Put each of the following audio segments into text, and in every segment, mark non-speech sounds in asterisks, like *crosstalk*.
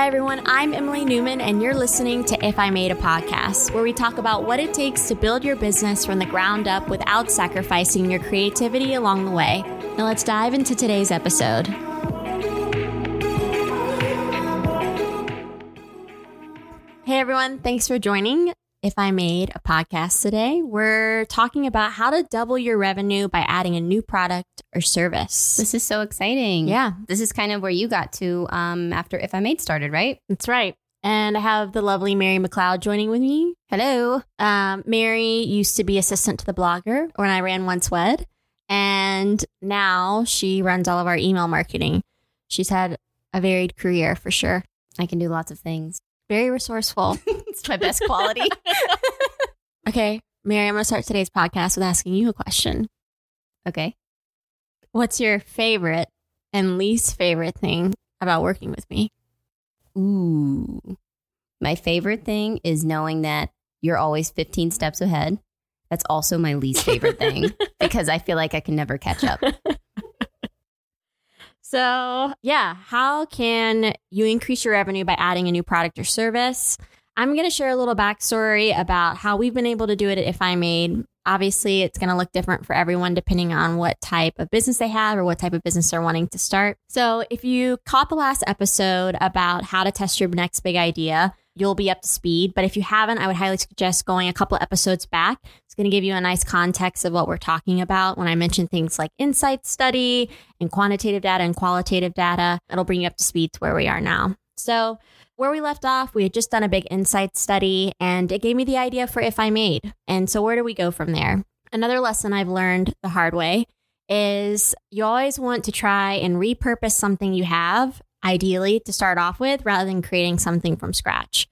Hi, everyone. I'm Emily Newman, and you're listening to If I Made a Podcast, where we talk about what it takes to build your business from the ground up without sacrificing your creativity along the way. Now, let's dive into today's episode. Hey, everyone. Thanks for joining. If I Made a Podcast today, we're talking about how to double your revenue by adding a new product or service. This is so exciting. Yeah. This is kind of where you got to um, after If I Made started, right? That's right. And I have the lovely Mary McLeod joining with me. Hello. Um, Mary used to be assistant to the blogger when I ran Once Wed, and now she runs all of our email marketing. She's had a varied career for sure. I can do lots of things. Very resourceful. *laughs* it's my best quality. *laughs* okay, Mary, I'm going to start today's podcast with asking you a question. okay. What's your favorite and least favorite thing about working with me? Ooh. My favorite thing is knowing that you're always 15 steps ahead. That's also my least favorite thing *laughs* because I feel like I can never catch up. So, yeah, how can you increase your revenue by adding a new product or service? I'm going to share a little backstory about how we've been able to do it at If I Made. Obviously, it's going to look different for everyone depending on what type of business they have or what type of business they're wanting to start. So, if you caught the last episode about how to test your next big idea, you'll be up to speed. But if you haven't, I would highly suggest going a couple episodes back. It's going to give you a nice context of what we're talking about when I mention things like insight study and quantitative data and qualitative data. It'll bring you up to speed to where we are now. So, where we left off, we had just done a big insight study and it gave me the idea for If I Made. And so, where do we go from there? Another lesson I've learned the hard way is you always want to try and repurpose something you have ideally to start off with rather than creating something from scratch.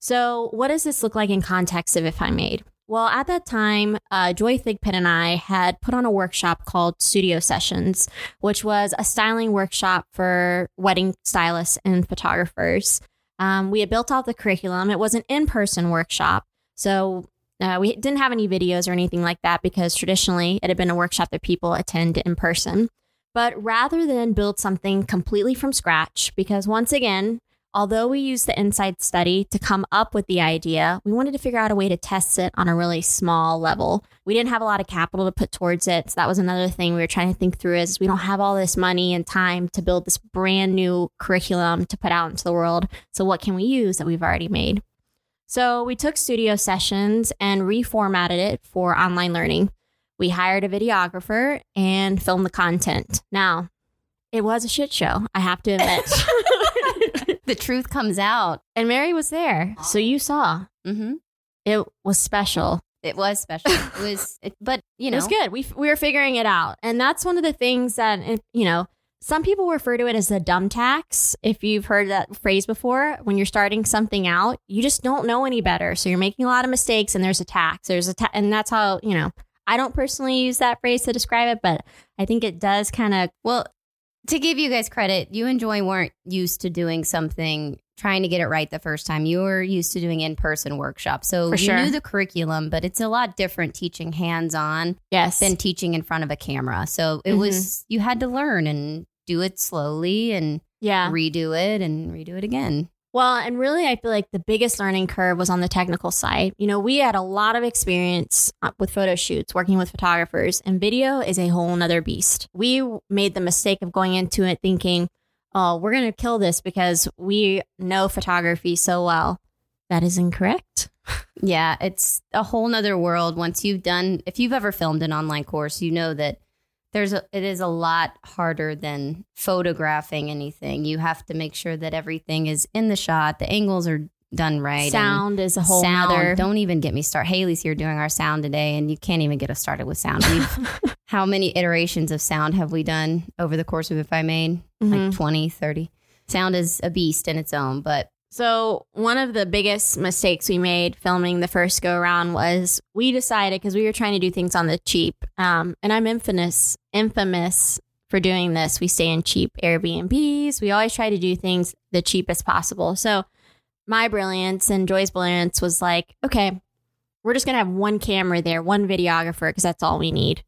So, what does this look like in context of If I Made? Well, at that time, uh, Joy Thigpen and I had put on a workshop called Studio Sessions, which was a styling workshop for wedding stylists and photographers. Um, we had built out the curriculum. It was an in person workshop. So uh, we didn't have any videos or anything like that because traditionally it had been a workshop that people attend in person. But rather than build something completely from scratch, because once again, although we used the insight study to come up with the idea, we wanted to figure out a way to test it on a really small level. We didn't have a lot of capital to put towards it. So that was another thing we were trying to think through is we don't have all this money and time to build this brand new curriculum to put out into the world. So what can we use that we've already made? So we took studio sessions and reformatted it for online learning. We hired a videographer and filmed the content. Now, it was a shit show, I have to admit. *laughs* *laughs* the truth comes out. and Mary was there. So you saw. Mm-hmm. It was special. It was special. It was, *laughs* it, but you know, It was good. We, we were figuring it out. And that's one of the things that, eh, you know, some people refer to it as the dumb tax. If you've heard that phrase before, when you're starting something out, you just don't know any better. So you're making a lot of mistakes and there's a tax. There's a ta- and that's how, you know, I don't personally use that phrase to describe it, but I think it does kind of Well, to give you guys credit, you and Joy weren't used to doing something trying to get it right the first time. You were used to doing in person workshops. So For you sure. knew the curriculum, but it's a lot different teaching hands on yes. than teaching in front of a camera. So it Mhm. was, you had to learn and do it slowly and yeah. redo it and redo it again. Well, and really, I feel like the biggest learning curve was on the technical side. You know, we had a lot of experience uh, with photo shoots, working with photographers, and video is a whole nother beast. We made the mistake of going into it thinking, oh, we're going to kill this because we know photography so well. That is incorrect. *laughs* Yeah, it's a whole nother world. Once you've done, if you've ever filmed an online course, you know that there's a, it is a lot harder than photographing anything. You have to make sure that everything is in the shot, the angles are done right. Sound is a whole sound. nother. Don't even get me started. Haley's here doing our sound today, and you can't even get us started with sound. We've, *laughs* how many iterations of sound have we done over the course of If I Made? Mhm. Like 20, 30. Sound is a beast in its own, but So, one of the biggest mistakes we made filming the first go around was we decided because we were trying to do things on the cheap. Um, and I'm infamous, infamous for doing this. We stay in cheap Airbnbs. We always try to do things the cheapest possible. So, my brilliance and Joy's brilliance was like, okay, we're just going to have one camera there, one videographer, because that's all we need.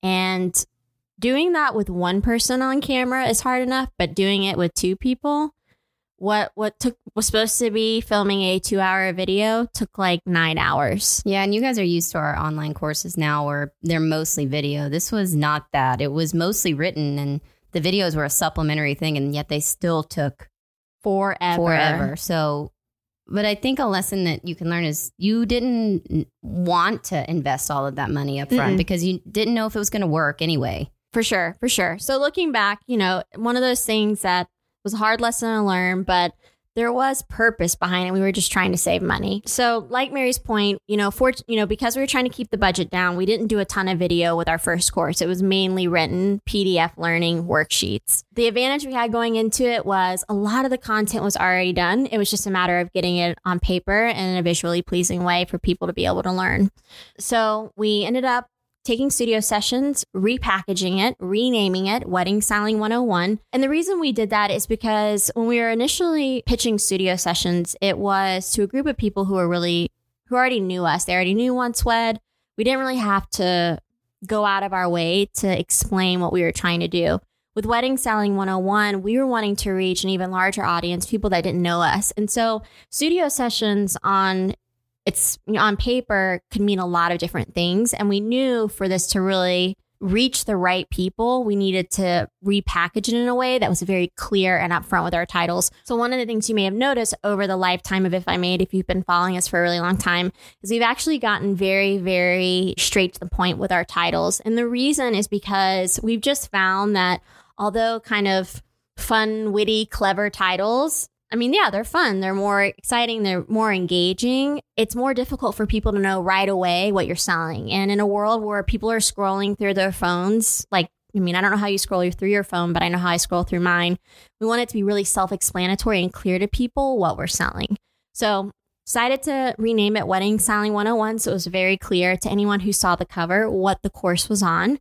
And doing that with one person on camera is hard enough, but doing it with two people what what took was supposed to be filming a two hour video took like nine hours. Yeah, and you guys are used to our online courses now where they're mostly video. This was not that. It was mostly written and the videos were a supplementary thing and yet they still took Forever. forever. So but I think a lesson that you can learn is you didn't want to invest all of that money up front Mm-mm. because you didn't know if it was going to work anyway. For sure, for sure. So looking back, you know, one of those things that was a hard lesson to learn, but there was purpose behind it. We were just trying to save money. So, like Mary's point, you know, for you know, because we were trying to keep the budget down, we didn't do a ton of video with our first course. It was mainly written PDF learning worksheets. The advantage we had going into it was a lot of the content was already done. It was just a matter of getting it on paper in a visually pleasing way for people to be able to learn. So, we ended up taking studio sessions, repackaging it, renaming it Wedding Styling 101. And the reason we did that is because when we were initially pitching studio sessions, it was to a group of people who were really, who already knew us. They already knew Once Wed. We didn't really have to go out of our way to explain what we were trying to do. With Wedding Styling 101, we were wanting to reach an even larger audience, people that didn't know us. And so studio sessions on it's on paper could mean a lot of different things. And we knew for this to really reach the right people, we needed to repackage it in a way that was very clear and upfront with our titles. So, one of the things you may have noticed over the lifetime of If I Made, if you've been following us for a really long time, is we've actually gotten very, very straight to the point with our titles. And the reason is because we've just found that although kind of fun, witty, clever titles, I mean, yeah, they're fun. They're more exciting. They're more engaging. It's more difficult for people to know right away what you're selling. And in a world where people are scrolling through their phones, like, I mean, I don't know how you scroll through your phone, but I know how I scroll through mine. We want it to be really self explanatory and clear to people what we're selling. So, decided to rename it Wedding Styling 101. So it was very clear to anyone who saw the cover what the course was on.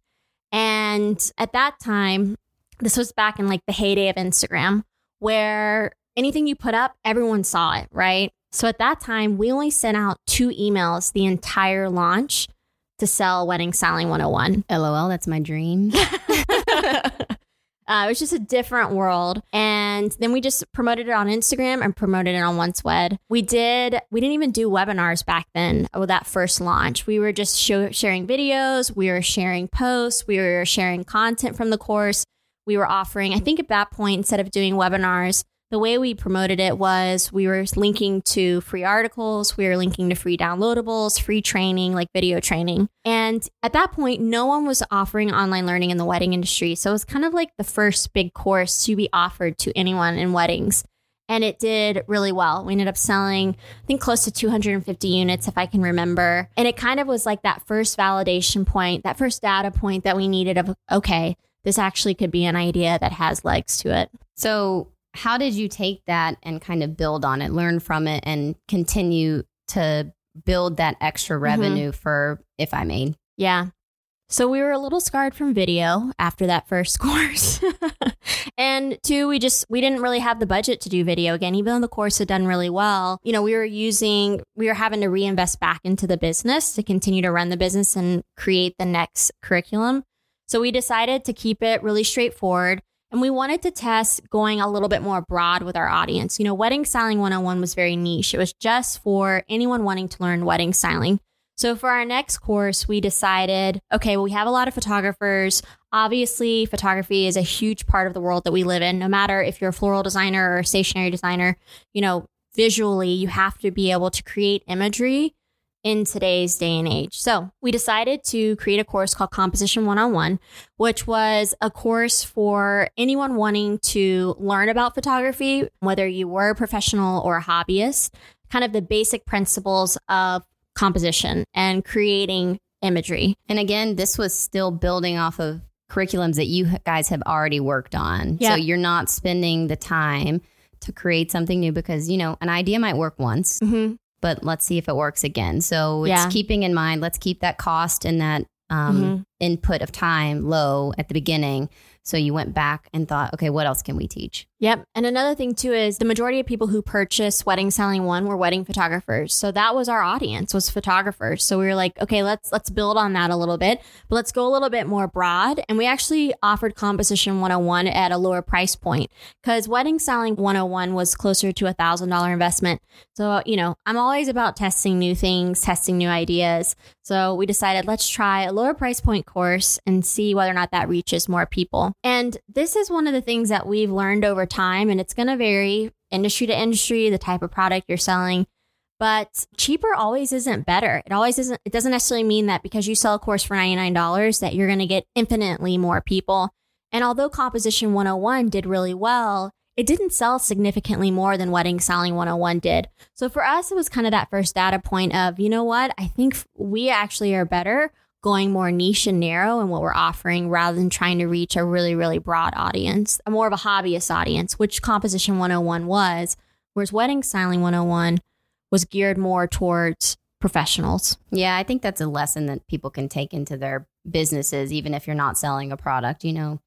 And at that time, this was back in like the heyday of Instagram, where anything you put up, everyone saw it, right? So at that time, we only sent out two emails the entire launch to sell Wedding Styling 101. LOL, that's my dream. *laughs* Uh, it was just a different world. And then we just promoted it on Instagram and promoted it on Once Wed. We did, we didn't even do webinars back then with that first launch. We were just show, sharing videos, we were sharing posts, we were sharing content from the course. We were offering, I think at that point, instead of doing webinars, the way we promoted it was we were linking to free articles, we were linking to free downloadables, free training, like video training. And at that point, no one was offering online learning in the wedding industry. So it was kind of like the first big course to be offered to anyone in weddings. And it did really well. We ended up selling, I think, close to 250 units, if I can remember. And it kind of was like that first validation point, that first data point that we needed of, okay, this actually could be an idea that has legs to it. So, how did you take that and kind of build on it, learn from it, and continue to build that extra mm-hmm. revenue for If I Made? Yeah. So we were a little scarred from video after that first *laughs* course. and two, we just we didn't really have the budget to do video again even though the course had done really well. You know, we were using we were having to reinvest back into the business to continue to run the business and create the next curriculum. So we decided to keep it really straightforward and we wanted to test going a little bit more broad with our audience. You know, Wedding Styling 101 was very niche. It was just for anyone wanting to learn wedding styling. So for our next course, we decided, okay, well, we have a lot of photographers. Obviously, photography is a huge part of the world that we live in. No matter if you're a floral designer or a stationary designer, you know, visually, you have to be able to create imagery in today's day and age. So we decided to create a course called Composition One on One, which was a course for anyone wanting to learn about photography, whether you were a professional or a hobbyist, kind of the basic principles of composition and creating imagery. And again, this was still building off of curriculums that you guys have already worked on. Yeah. So you're not spending the time to create something new because, you know, an idea might work once, Mm-hmm. But let's see if it works again. So it's Yeah. keeping in mind, let's keep that cost and that um, Mhm. input of time low at the beginning. So you went back and thought, okay, what else can we teach? Yep. And another thing too is the majority of people who purchased Wedding Styling One were wedding photographers. So that was our audience was photographers. So we were like, okay, let's let's build on that a little bit, but let's go a little bit more broad. And we actually offered Composition 101 at a lower price point because Wedding Styling 101 was closer to a thousand dollar investment. So, you know, I'm always about testing new things, testing new ideas. So we decided let's try a lower price point course and see whether or not that reaches more people. And this is one of the things that we've learned over time, and it's going to vary industry to industry, the type of product you're selling. But cheaper always isn't better. It always isn't, it doesn't necessarily mean that because you sell a course for $99 that you're going to get infinitely more people. And although Composition 101 did really well, it didn't sell significantly more than Wedding Styling 101 did. So for us, it was kind of that first data point of, you know what? I think we actually are better going more niche and narrow in what we're offering rather than trying to reach a really, really broad audience, a more of a hobbyist audience, which Composition 101 was, whereas Wedding Styling 101 was geared more towards professionals. Yeah, I think that's a lesson that people can take into their businesses, even if you're not selling a product. You know,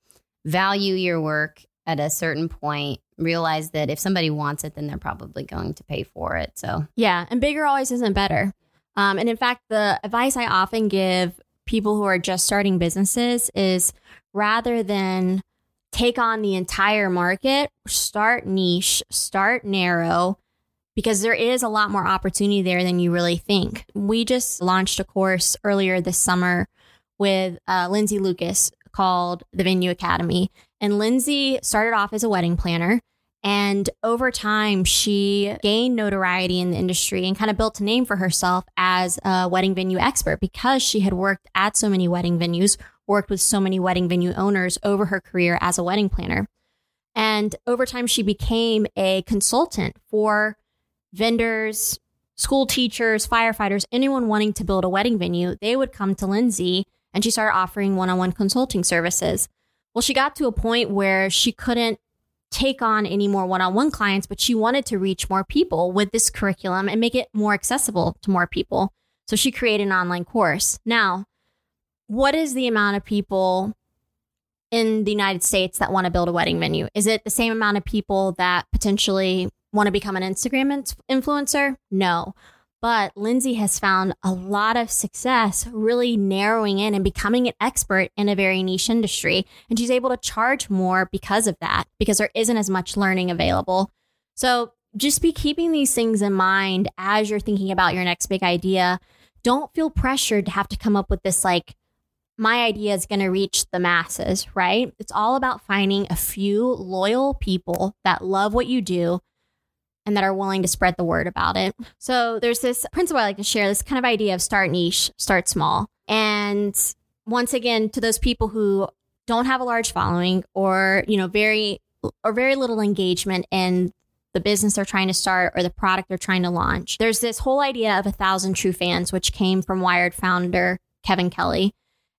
value your work at a certain point realize that if somebody wants it then they're probably going to pay for it so yeah and bigger always isn't better um, and in fact the advice i often give people who are just starting businesses is rather than take on the entire market start niche start narrow because there is a lot more opportunity there than you really think we just launched a course earlier this summer with uh, lindsay lucas called the venue academy and Lindsay started off as a wedding planner. And over time, she gained notoriety in the industry and kind of built a name for herself as a wedding venue expert because she had worked at so many wedding venues, worked with so many wedding venue owners over her career as a wedding planner. And over time, she became a consultant for vendors, school teachers, firefighters, anyone wanting to build a wedding venue. They would come to Lindsay and she started offering one on one consulting services. Well, she got to a point where she couldn't take on any more one on one clients, but she wanted to reach more people with this curriculum and make it more accessible to more people. So she created an online course. Now, what is the amount of people in the United States that want to build a wedding venue? Is it the same amount of people that potentially want to become an Instagram influencer? No. But Lindsay has found a lot of success really narrowing in and becoming an expert in a very niche industry. And she's able to charge more because of that, because there isn't as much learning available. So just be keeping these things in mind as you're thinking about your next big idea. Don't feel pressured to have to come up with this like, my idea is going to reach the masses, right? It's all about finding a few loyal people that love what you do and that are willing to spread the word about it. So there's this principle I like to share this kind of idea of start niche, start small. And once again, to those people who don't have a large following or, you know, very or very little engagement in the business they're trying to start or the product they're trying to launch. There's this whole idea of a thousand true fans, which came from Wired founder Kevin Kelly.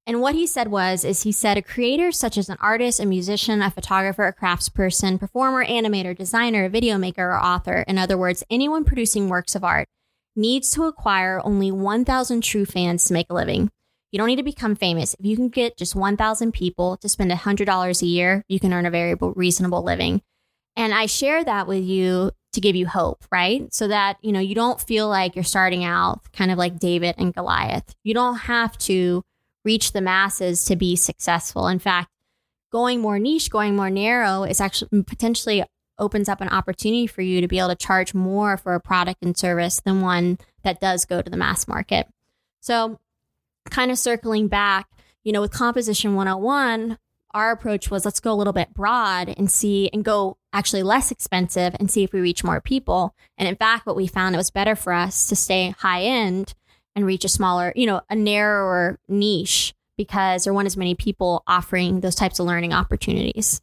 And what he said was, is he said a creator such as an artist, a musician, a photographer, a craftsperson, performer, animator, designer, video maker, or author, in other words, anyone producing works of art, needs to acquire only 1,000 true fans to make a living. You don't need to become famous. If you can get just 1,000 people to spend $100 a year, you can earn a very reasonable living. And I share that with you to give you hope, right? So that, you know, you don't feel like you're starting out kind of like David and Goliath. You don't have to reach the masses to be successful. In fact, going more niche, going more narrow is actually potentially opens up an opportunity for you to be able to charge more for a product and service than one that does go to the mass market. So, kind of circling back, you know, with Composition 101, our approach was let's go a little bit broad and see and go actually less expensive and see if we reach more people. And in fact, what we found it was better for us to stay high end and reach a smaller, you know, a narrower niche because there weren't as many people offering those types of learning opportunities.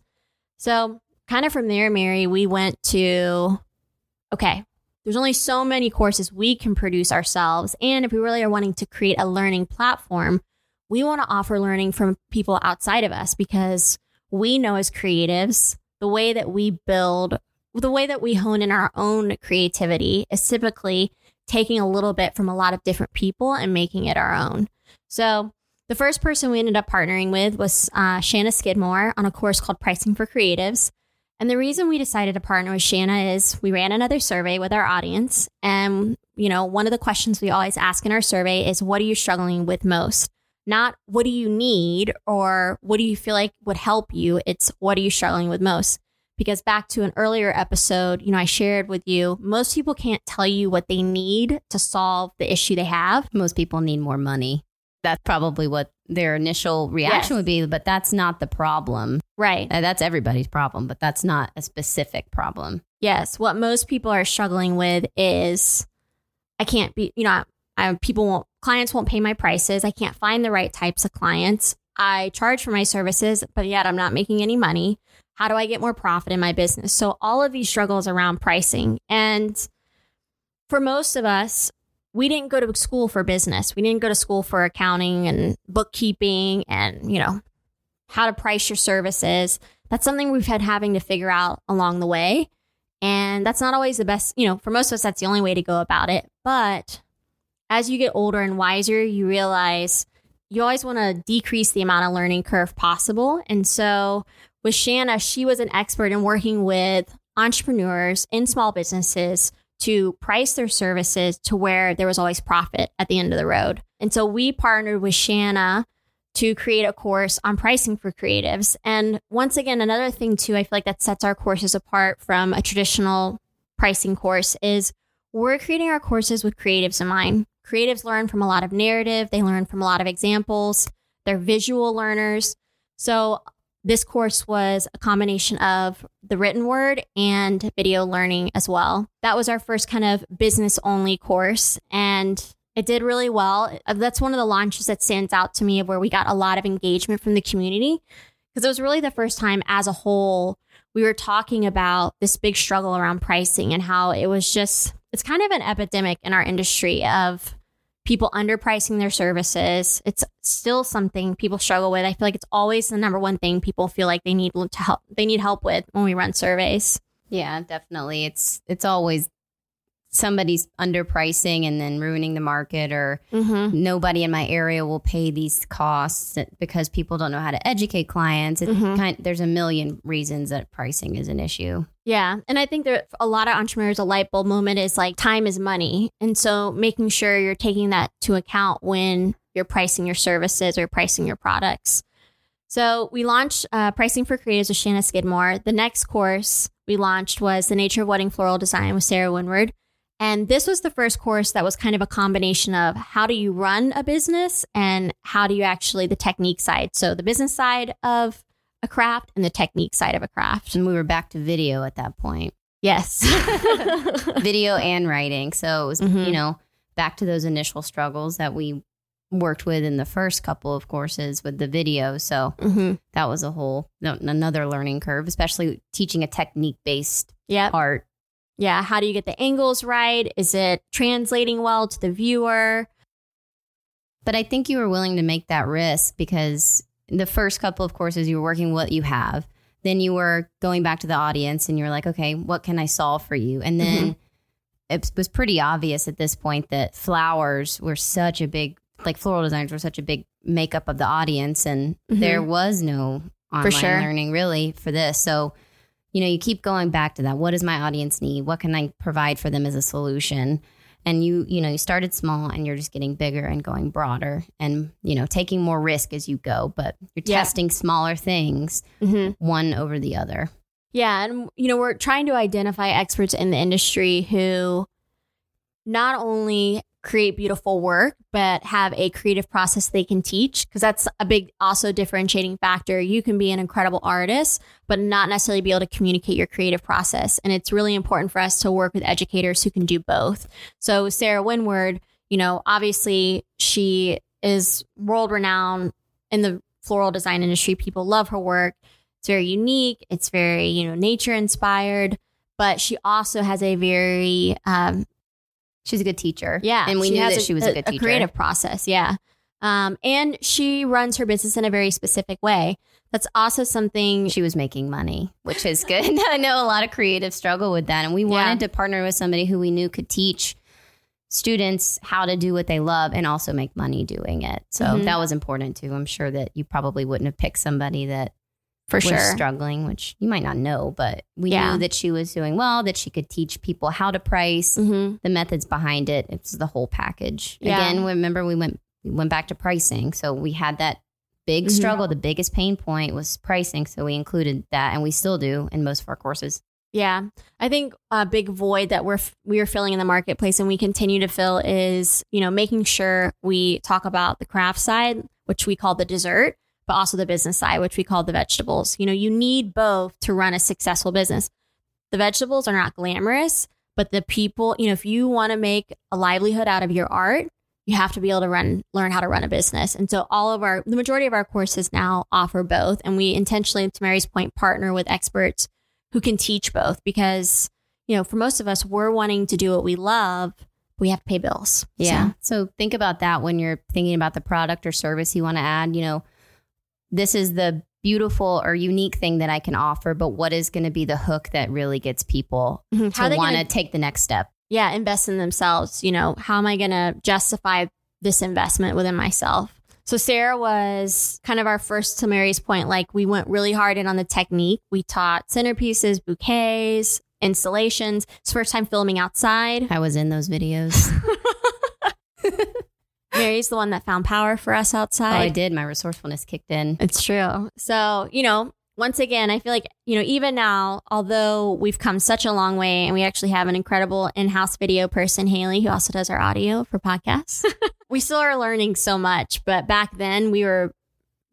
So, kind of from there, Mary, we went to okay, there's only so many courses we can produce ourselves. And if we really are wanting to create a learning platform, we want to offer learning from people outside of us because we know as creatives, the way that we build, the way that we hone in our own creativity is typically taking a little bit from a lot of different people and making it our own. So the first person we ended up partnering with was uh, Shanna Skidmore on a course called Pricing for Creatives. And the reason we decided to partner with Shanna is we ran another survey with our audience. And, you know, one of the questions we always ask in our survey is what are you struggling with most? Not what do you need or what do you feel like would help you? It's what are you struggling with most? Because back to an earlier episode, you know, I shared with you, most people can't tell you what they need to solve the issue they have. Most people need more money. That's probably what their initial reaction Yes. would be, but that's not the problem. Right. Uh, That's everybody's problem, but that's not a specific problem. Yes. What most people are struggling with is I can't be, you know, I, I, people won't, clients won't pay my prices. I can't find the right types of clients. I charge for my services, but yet I'm not making any money. How do I get more profit in my business? So, all of these struggles around pricing. And for most of us, we didn't go to school for business. We didn't go to school for accounting and bookkeeping and, you know, how to price your services. That's something we've had having to figure out along the way. And that's not always the best, you know, for most of us, that's the only way to go about it. But as you get older and wiser, you realize you always want to decrease the amount of learning curve possible. And so with Shanna, she was an expert in working with entrepreneurs in small businesses to price their services to where there was always profit at the end of the road. And so we partnered with Shanna to create a course on pricing for creatives. And once again, another thing too, I feel like that sets our courses apart from a traditional pricing course is we're creating our courses with creatives in mind. Creatives learn from a lot of narrative, they learn from a lot of examples, they're visual learners. So this course was a combination of the written word and video learning as well. That was our first kind of business only course. And it did really well. Uh, That's one of the launches that stands out to me of where we got a lot of engagement from the community because it was really the first time as a whole we were talking about this big struggle around pricing and how it was just it's kind of an epidemic in our industry of people underpricing their services. It's still something people struggle with. I feel like it's always the number one thing people feel like they need to help they need help with when we run surveys. Yeah, definitely. It's it's always somebody's underpricing and then ruining the market or Mm-hmm. nobody in my area will pay these costs because people don't know how to educate clients. Mhm. kind, there's a million reasons that pricing is an issue. Yeah. And I think that a lot of entrepreneurs, a light bulb moment is like time is money. And so making sure you're taking that to account when you're pricing your services or pricing your products. So we launched uh, Pricing for Creatives with Shanna Skidmore. The next course we launched was The Nature of Wedding Floral Design with Sarah Winward. And this was the first course that was kind of a combination of how do you run a business and how do you actually the technique side. So the business side of a craft and the technique side of a craft. And we were back to video at that point, Yes. *laughs* *laughs* video and writing. So it was, Mhm. you know, back to those initial struggles that we worked with in the first couple of courses with the video. So hmm that was a whole another learning curve, especially teaching a technique based Yep. art. Yeah. How do you get the angles right? Is it translating well to the viewer? But I think you were willing to make that risk because the first couple of courses you were working what you have. Then you were going back to the audience and you're like, okay, what can I solve for you? And then it was pretty obvious at this point that flowers were such a big, like floral designs were such a big makeup of the audience. And Mhm. there was no online sure. learning really for this. So, you know, you keep going back to that. What does my audience need? What can I provide for them as a solution? And you, you know, you started small and you're just getting bigger and going broader and, you know, taking more risk as you go, but you're Yeah. testing smaller things Mm-hmm. one over the other. Yeah. And, you know, we're trying to identify experts in the industry who not only create beautiful work, but have a creative process they can teach. Because that's a big, also differentiating factor. You can be an incredible artist, but not necessarily be able to communicate your creative process. And it's really important for us to work with educators who can do both. So, Sarah Winward, you know, obviously she is world renowned in the floral design industry. People love her work. It's very unique. It's very, you know, nature inspired, but she also has a very, um, She's a good teacher. yeah. And we she knew has that she was a, good teacher. A creative process. Yeah. Um, and she runs her business in a very specific way. That's also something. she was making money, which is good. *laughs* I know a lot of creatives struggle with that. And we Yeah. wanted to partner with somebody who we knew could teach students how to do what they love and also make money doing it. So Mhm. that was important too. I'm sure that you probably wouldn't have picked somebody that For was sure. struggling, which you might not know, but we Yeah. knew that she was doing well, that she could teach people how to price, Mm-hmm. the methods behind it. It's the whole package. Yeah. Again, remember we went we went back to pricing, so we had that big Mhm. struggle. The biggest pain point was pricing, so we included that, and we still do in most of our courses. Yeah, I think a big void that we're we are filling in the marketplace and we continue to fill is you know making sure we talk about the craft side, which we call the dessert, but also the business side, which we call the vegetables. You know, you need both to run a successful business. The vegetables are not glamorous, but the people, you know, if you want to make a livelihood out of your art, you have to be able to run learn how to run a business. And so all of our the majority of our courses now offer both and we intentionally to Mary's point partner with experts who can teach both because you know for most of us we're wanting to do what we love we have to pay bills Yeah. So, So think about that when you're thinking about the product or service you want to add. You know, this is the beautiful or unique thing that I can offer, but what is going to be the hook that really gets people mhm. to want to take the next step? yeah invest in themselves you know how am i going to justify this investment within myself so sarah was kind of our first to mary's point like we went really hard in on the technique we taught centerpieces bouquets installations it's first time filming outside I was in those videos. *laughs* *laughs* mary's the one that found power for us oh, outside I did. My resourcefulness kicked in. It's true. So, you know, once again, I feel like, you know, even now, although we've come such a long way and we actually have an incredible in house video person, Haley, who also does our audio for podcasts, *laughs* we still are learning so much. But back then, we were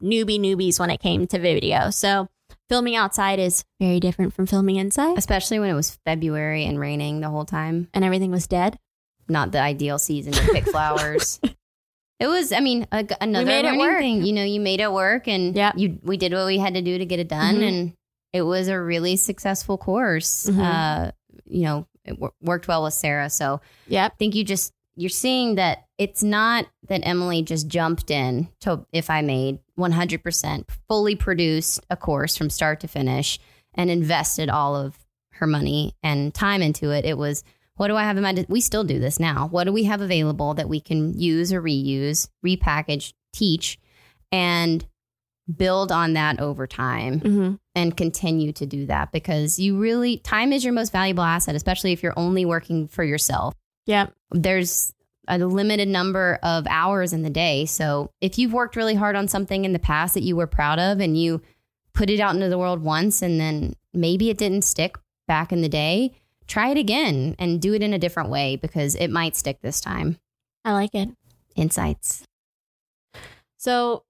newbie newbies when it came to video. So, filming outside is very different from filming inside, Especially when it was February and raining the whole time. and everything was dead. Not the ideal season to pick *laughs* flowers. It was, I mean, a, another made it learning work. thing. You know, you made it work, and Yep. you we did what we had to do to get it done, Mhm. and it was a really successful course. Mhm. Uh, you know, it wor- worked well with Sarah. So yeah I think you just you're seeing that it's not that Emily just jumped in to if I made 100% fully produced a course from start to finish and invested all of her money and time into it. It was what do I have in mind? We still do this now. What do we have available that we can use or reuse, repackage, teach, and build on that over time hmm and continue to do that because you really time is your most valuable asset, especially if you're only working for yourself Yeah, there's a limited number of hours in the day. So if you've worked really hard on something in the past that you were proud of and you put it out into the world once and then maybe it didn't stick back in the day, try it again and do it in a different way because it might stick this time. I like it. Insights. So,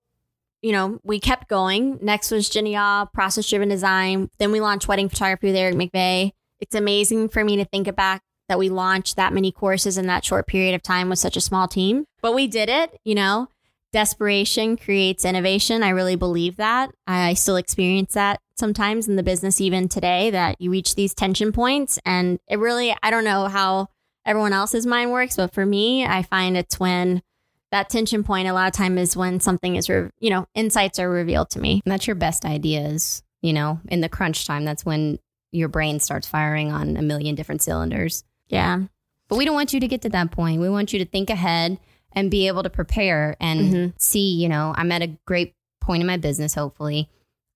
you know, we kept going. Next was Genia, process driven design. Then we launched wedding photography with Erich McVey. It's amazing for me to think back that we launched that many courses in that short period of time with such a small team. But we did it, you know. Desperation creates innovation. I really believe that. I still experience that sometimes in the business, even today, that you reach these tension points. And it really, I don't know how everyone else's mind works, but for me, I find it's when that tension point a lot of time is when something is re- you know insights are revealed to me And that's your best ideas, you know, in the crunch time. That's when your brain starts firing on a million different cylinders. yeah But we don't want you to get to that point. We want you to think ahead and be able to prepare and Mhm. see, you know, I'm at a great point in my business hopefully.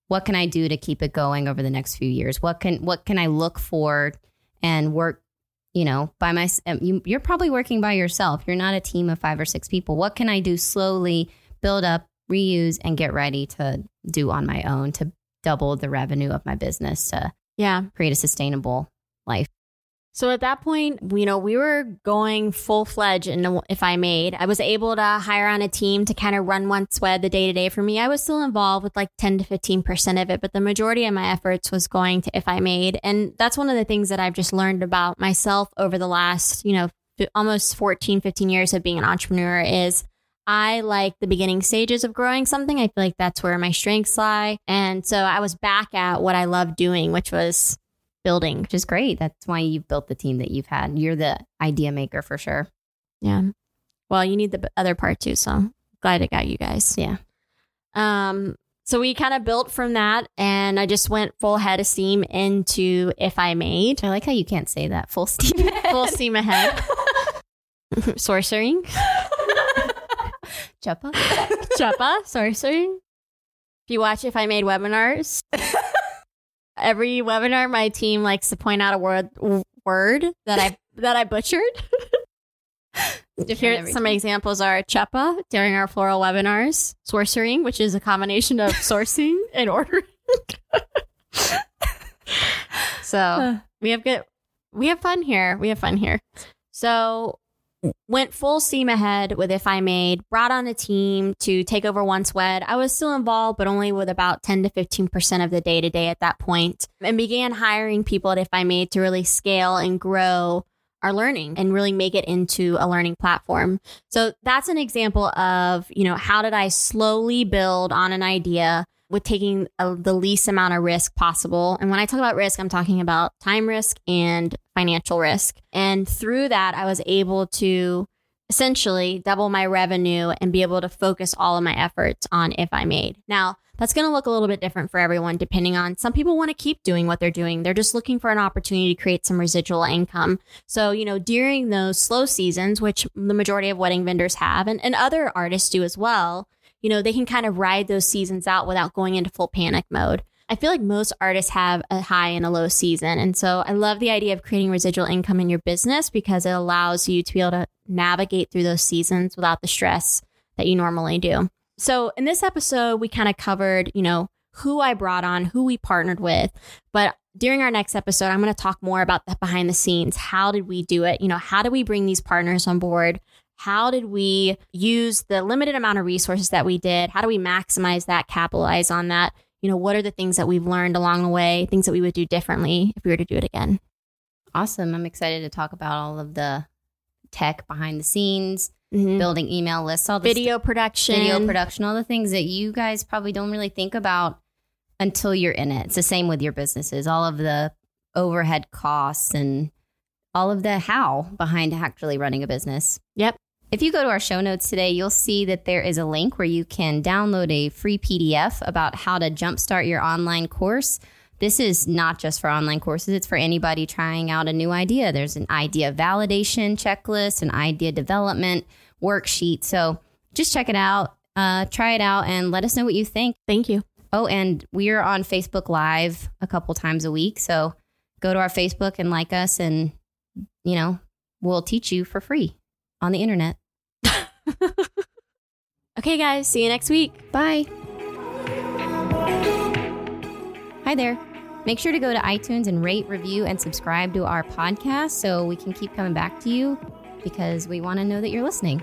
What can I do to keep it going over the next few years? What can what can I look for and work, you know, by my um, you, you're probably working by yourself. You're not a team of 5 or 6 people. What can I do slowly build up, reuse and get ready to do on my own to double the revenue of my business to yeah create a sustainable life? So at that point you know we were going full fledged into if i made i was able to hire on a team to kind of run Once Wed the day to day for me i was still involved with like 10 to 15 percent of it but the majority of my efforts was going to if i made and that's one of the things that i've just learned about myself over the last you know almost 14 15 years of being an entrepreneur is I like the beginning stages of growing something. I feel like that's where my strengths lie. And so I was back at what I love doing, which was building. which is great. That's why you've built the team that you've had. You're the idea maker for sure. Yeah. Well, you need the other part too. So glad I got you guys. Yeah. Um, so we kind of built from that and I just went full head of steam into If I Made. I like how you can't say that full steam. *laughs* Full steam ahead. *laughs* Sorcering. Chuppa. Choppa. Sorcering. If you watch If I Made webinars, *laughs* every webinar, my team likes to point out a word word that I *laughs* that I butchered. Here, some examples are CHEPA during our floral webinars, sourcing, which is a combination of *laughs* sourcing and ordering. so we have good, we have fun here. We have fun here. So went full steam ahead with If I Made, brought on a team to take over Once Wed. I was still involved, but only with about 10 to 15% of the day to day at that point, and began hiring people at If I Made to really scale and grow our learning and really make it into a learning platform. So that's an example of, you know, how did I slowly build on an idea with taking a, the least amount of risk possible. And when I talk about risk, I'm talking about time risk and financial risk. And through that, I was able to essentially double my revenue and be able to focus all of my efforts on if I made. Now, that's going to look a little bit different for everyone depending on some people want to keep doing what they're doing. They're just looking for an opportunity to create some residual income. So, you know, during those slow seasons, which the majority of wedding vendors have and, and other artists do as well, you know, they can kind of ride those seasons out without going into full panic mode. I feel like most artists have a high and a low season. And so I love the idea of creating residual income in your business because it allows you to be able to navigate through those seasons without the stress that you normally do. So in this episode, we kind of covered, you know, who I brought on, who we partnered with. But during our next episode, I'm going to talk more about the behind the scenes. How did we do it? You know, how do we bring these partners on board? How did we use the limited amount of resources that we did? How do we maximize that, capitalize on that? You know, what are the things that we've learned along the way, things that we would do differently if we were to do it again? Awesome. I'm excited to talk about all of the tech behind the scenes, mm-hmm. building email lists, all the video st- production, video production, all the things that you guys probably don't really think about until you're in it. It's the same with your businesses, all of the overhead costs and all of the how behind actually running a business. Yep. If you go to our show notes today, you'll see that there is a link where you can download a free PDF about how to jumpstart your online course. This is not just for online courses, it's for anybody trying out a new idea. There's an idea validation checklist, an idea development worksheet. So just check it out, uh, try it out, and let us know what you think. Thank you. Oh, and we are on Facebook Live a couple times a week. So go to our Facebook and like us, and, you know, we'll teach you for free on the internet. *laughs* okay, guys, see you next week. Bye. Hi there. Make sure to go to iTunes and rate, review, and subscribe to our podcast so we can keep coming back to you because we want to know that you're listening.